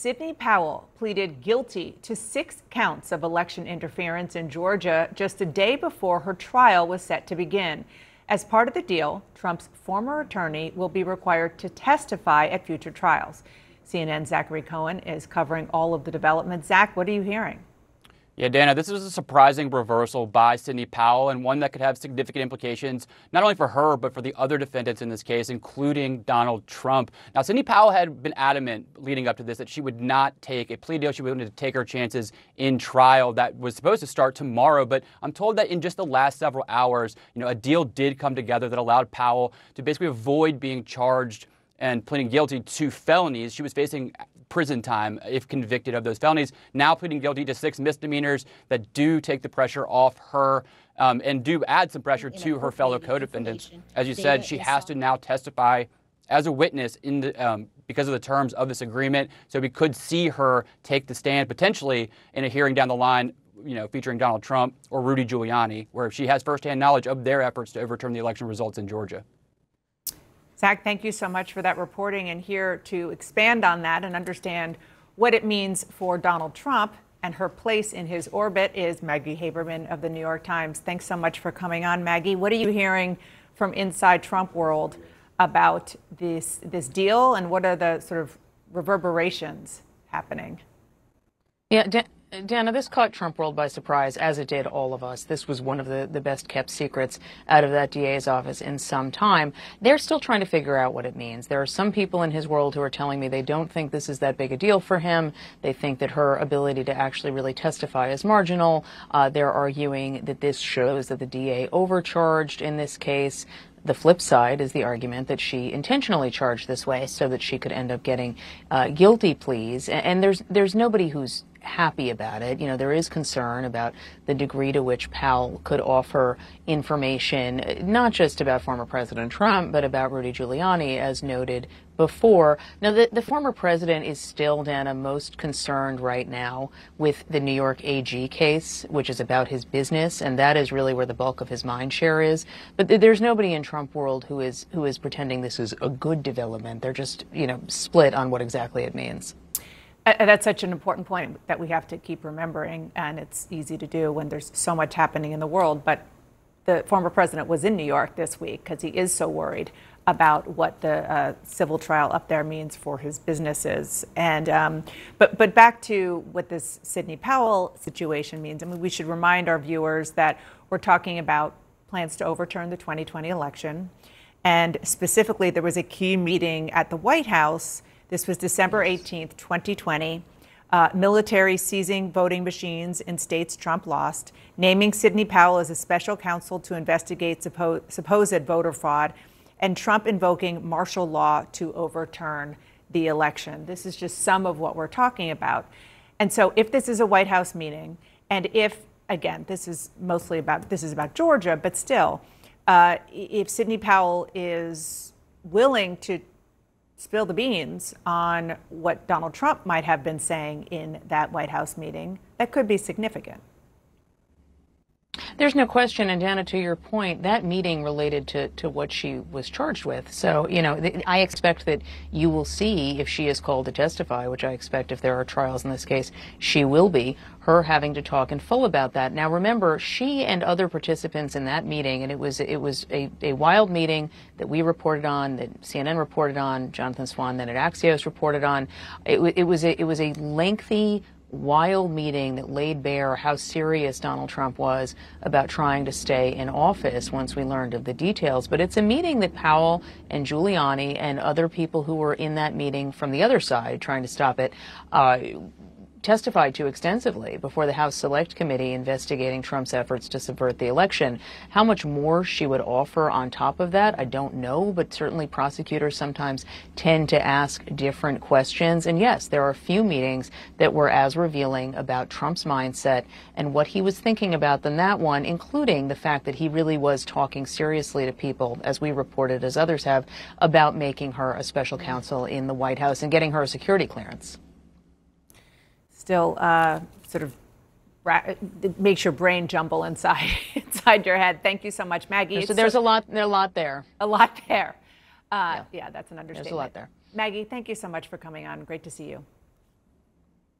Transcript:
Sidney Powell pleaded guilty to six counts of election interference in Georgia just a day before her trial was set to begin. As part of the deal, Trump's former attorney will be required to testify at future trials. CNN's Zachary Cohen is covering all of the developments. Zach, what are you hearing? Yeah, Dana, this is a surprising reversal by Sidney Powell and one that could have significant implications not only for her, but for the other defendants in this case, including Donald Trump. Now, Sidney Powell had been adamant leading up to this that she would not take a plea deal. She wanted to take her chances in trial that was supposed to start tomorrow. But I'm told that in just the last several hours, you know, a deal did come together that allowed Powell to basically avoid being charged and pleading guilty to felonies. She was facing prison time if convicted of those felonies. Now pleading guilty to six misdemeanors that do take the pressure off her um, and do add some pressure to her fellow co-defendants. As you said, she has to now testify as a witness in the, um, because of the terms of this agreement. So we could see her take the stand potentially in a hearing down the line you know, featuring Donald Trump or Rudy Giuliani, where she has firsthand knowledge of their efforts to overturn the election results in Georgia. Zach, thank you so much for that reporting. And here to expand on that and understand what it means for Donald Trump and her place in his orbit is Maggie Haberman of the New York Times. Thanks so much for coming on, Maggie. What are you hearing from inside Trump world about this this deal, and what are the sort of reverberations happening? Yeah, Dana, this caught Trump world by surprise, as it did all of us. This was one of the, the best kept secrets out of that DA's office in some time. They're still trying to figure out what it means. There are some people in his world who are telling me they don't think this is that big a deal for him. They think that her ability to actually really testify is marginal. Uh, they're arguing that this shows that the DA overcharged in this case. The flip side is the argument that she intentionally charged this way so that she could end up getting uh, guilty pleas. And, and there's there's nobody who's happy about it. You know, there is concern about the degree to which Powell could offer information, not just about former President Trump, but about Rudy Giuliani, as noted before. Now, the, the former president is still, Dana, most concerned right now with the New York AG case, which is about his business, and that is really where the bulk of his mind share is. But th there's nobody in Trump world who is who is pretending this is a good development. They're just, you know, split on what exactly it means. That's such an important point that we have to keep remembering, and it's easy to do when there's so much happening in the world. But the former president was in New York this week because he is so worried about what the uh, civil trial up there means for his businesses. And um, but but back to what this Sidney Powell situation means. I mean, we should remind our viewers that we're talking about plans to overturn the 2020 election, and specifically, there was a key meeting at the White House this was December 18th, 2020. Uh, military seizing voting machines in states Trump lost, naming Sidney Powell as a special counsel to investigate suppo supposed voter fraud, and Trump invoking martial law to overturn the election. This is just some of what we're talking about. And so, if this is a White House meeting, and if, again, this is mostly about this is about Georgia, but still, uh, if Sidney Powell is willing to spill the beans on what Donald Trump might have been saying in that White House meeting that could be significant. There's no question, and Dana, to your point, that meeting related to, to what she was charged with. So, you know, I expect that you will see if she is called to testify, which I expect if there are trials in this case, she will be, her having to talk in full about that. Now, remember, she and other participants in that meeting, and it was it was a, a wild meeting that we reported on, that CNN reported on, Jonathan Swan then at Axios reported on. It, it was a, it was a lengthy wild meeting that laid bare how serious Donald Trump was about trying to stay in office once we learned of the details. But it's a meeting that Powell and Giuliani and other people who were in that meeting from the other side trying to stop it uh, testified to extensively before the House Select Committee investigating Trump's efforts to subvert the election. How much more she would offer on top of that, I don't know, but certainly prosecutors sometimes tend to ask different questions. And yes, there are a few meetings that were as revealing about Trump's mindset and what he was thinking about than that one, including the fact that he really was talking seriously to people, as we reported, as others have, about making her a special counsel in the White House and getting her a security clearance still uh, sort of makes your brain jumble inside inside your head. Thank you so much, Maggie. So there's a lot, there's a lot there. A lot there. Uh, yeah. yeah, that's an understatement. There's a lot there. Maggie, thank you so much for coming on. Great to see you.